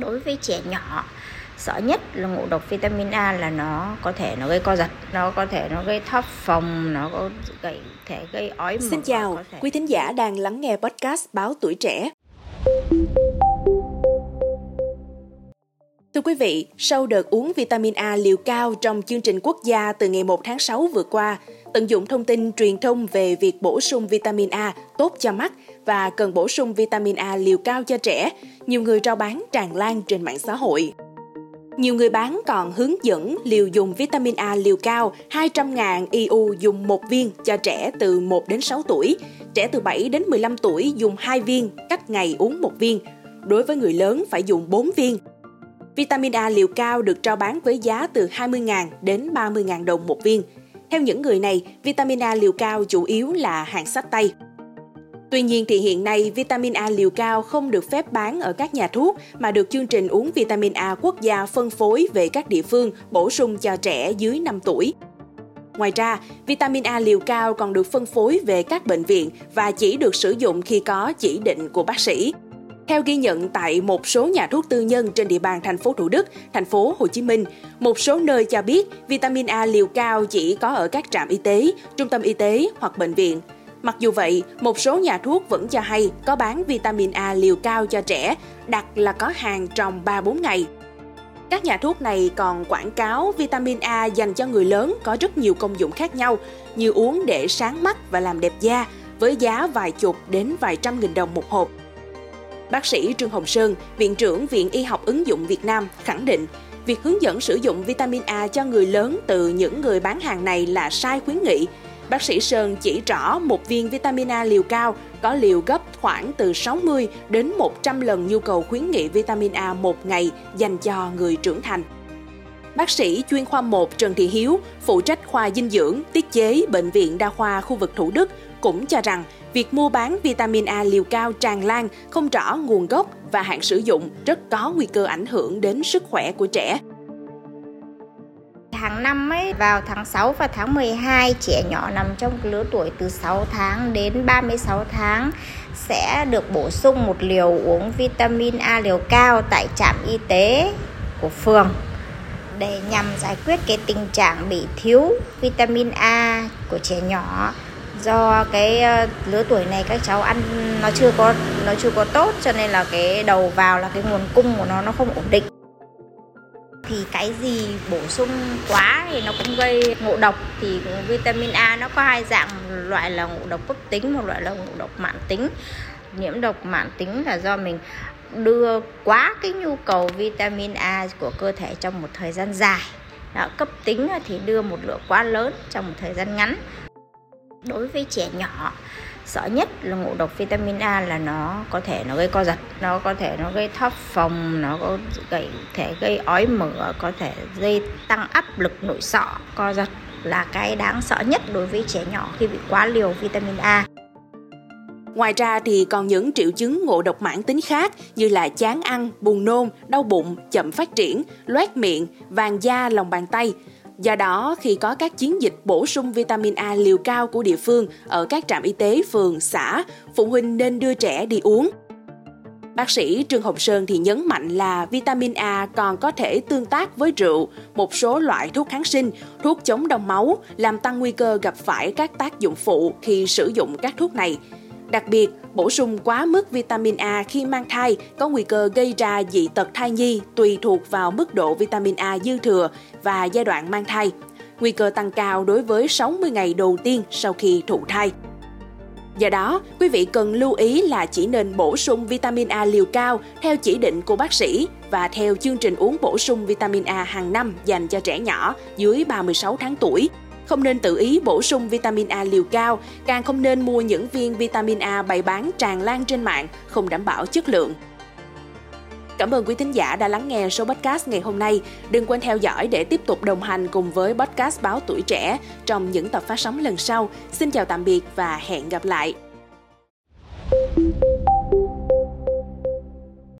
đối với trẻ nhỏ sợ nhất là ngộ độc vitamin A là nó có thể nó gây co giật nó có thể nó gây thấp phồng nó có gây thể gây ói mửa Xin chào, thể... quý thính giả đang lắng nghe podcast Báo Tuổi Trẻ. Thưa quý vị, sau đợt uống vitamin A liều cao trong chương trình quốc gia từ ngày 1 tháng 6 vừa qua, tận dụng thông tin truyền thông về việc bổ sung vitamin A tốt cho mắt và cần bổ sung vitamin A liều cao cho trẻ, nhiều người rao bán tràn lan trên mạng xã hội. Nhiều người bán còn hướng dẫn liều dùng vitamin A liều cao 200.000 IU dùng một viên cho trẻ từ 1 đến 6 tuổi, trẻ từ 7 đến 15 tuổi dùng 2 viên, cách ngày uống một viên. Đối với người lớn phải dùng 4 viên. Vitamin A liều cao được trao bán với giá từ 20.000 đến 30.000 đồng một viên. Theo những người này, vitamin A liều cao chủ yếu là hàng sách tay. Tuy nhiên thì hiện nay vitamin A liều cao không được phép bán ở các nhà thuốc mà được chương trình uống vitamin A quốc gia phân phối về các địa phương bổ sung cho trẻ dưới 5 tuổi. Ngoài ra, vitamin A liều cao còn được phân phối về các bệnh viện và chỉ được sử dụng khi có chỉ định của bác sĩ. Theo ghi nhận tại một số nhà thuốc tư nhân trên địa bàn thành phố Thủ Đức, thành phố Hồ Chí Minh, một số nơi cho biết vitamin A liều cao chỉ có ở các trạm y tế, trung tâm y tế hoặc bệnh viện. Mặc dù vậy, một số nhà thuốc vẫn cho hay có bán vitamin A liều cao cho trẻ, đặt là có hàng trong 3-4 ngày. Các nhà thuốc này còn quảng cáo vitamin A dành cho người lớn có rất nhiều công dụng khác nhau, như uống để sáng mắt và làm đẹp da, với giá vài chục đến vài trăm nghìn đồng một hộp. Bác sĩ Trương Hồng Sơn, Viện trưởng Viện Y học ứng dụng Việt Nam khẳng định, việc hướng dẫn sử dụng vitamin A cho người lớn từ những người bán hàng này là sai khuyến nghị. Bác sĩ Sơn chỉ rõ một viên vitamin A liều cao có liều gấp khoảng từ 60 đến 100 lần nhu cầu khuyến nghị vitamin A một ngày dành cho người trưởng thành. Bác sĩ chuyên khoa 1 Trần Thị Hiếu, phụ trách khoa dinh dưỡng, tiết chế Bệnh viện Đa khoa khu vực Thủ Đức cũng cho rằng việc mua bán vitamin A liều cao tràn lan, không rõ nguồn gốc và hạn sử dụng rất có nguy cơ ảnh hưởng đến sức khỏe của trẻ. Hàng năm ấy, vào tháng 6 và tháng 12, trẻ nhỏ nằm trong lứa tuổi từ 6 tháng đến 36 tháng sẽ được bổ sung một liều uống vitamin A liều cao tại trạm y tế của phường để nhằm giải quyết cái tình trạng bị thiếu vitamin A của trẻ nhỏ. Do cái ờ, lứa tuổi này các cháu ăn nó chưa có, nó chưa có tốt, cho nên là cái đầu vào là cái nguồn cung của nó nó không ổn định. Thì cái gì bổ sung quá thì nó cũng gây ngộ độc. Thì vitamin A nó có hai dạng loại là ngộ độc cấp tính, một loại là ngộ độc mãn tính. Nhiễm độc mãn tính là do mình đưa quá cái nhu cầu vitamin A của cơ thể trong một thời gian dài. Đó, cấp tính thì đưa một lượng quá lớn trong một thời gian ngắn. Đối với trẻ nhỏ sợ nhất là ngộ độc vitamin A là nó có thể nó gây co giật nó có thể nó gây thấp phòng, nó có gây thể gây ói mửa có thể gây tăng áp lực nội sọ co giật là cái đáng sợ nhất đối với trẻ nhỏ khi bị quá liều vitamin A. Ngoài ra thì còn những triệu chứng ngộ độc mãn tính khác như là chán ăn, buồn nôn, đau bụng, chậm phát triển, loét miệng, vàng da lòng bàn tay, Do đó, khi có các chiến dịch bổ sung vitamin A liều cao của địa phương ở các trạm y tế phường, xã, phụ huynh nên đưa trẻ đi uống. Bác sĩ Trương Hồng Sơn thì nhấn mạnh là vitamin A còn có thể tương tác với rượu, một số loại thuốc kháng sinh, thuốc chống đông máu, làm tăng nguy cơ gặp phải các tác dụng phụ khi sử dụng các thuốc này. Đặc biệt, bổ sung quá mức vitamin A khi mang thai có nguy cơ gây ra dị tật thai nhi tùy thuộc vào mức độ vitamin A dư thừa và giai đoạn mang thai. Nguy cơ tăng cao đối với 60 ngày đầu tiên sau khi thụ thai. Do đó, quý vị cần lưu ý là chỉ nên bổ sung vitamin A liều cao theo chỉ định của bác sĩ và theo chương trình uống bổ sung vitamin A hàng năm dành cho trẻ nhỏ dưới 36 tháng tuổi không nên tự ý bổ sung vitamin A liều cao, càng không nên mua những viên vitamin A bày bán tràn lan trên mạng, không đảm bảo chất lượng. Cảm ơn quý thính giả đã lắng nghe số podcast ngày hôm nay. Đừng quên theo dõi để tiếp tục đồng hành cùng với podcast Báo Tuổi Trẻ trong những tập phát sóng lần sau. Xin chào tạm biệt và hẹn gặp lại!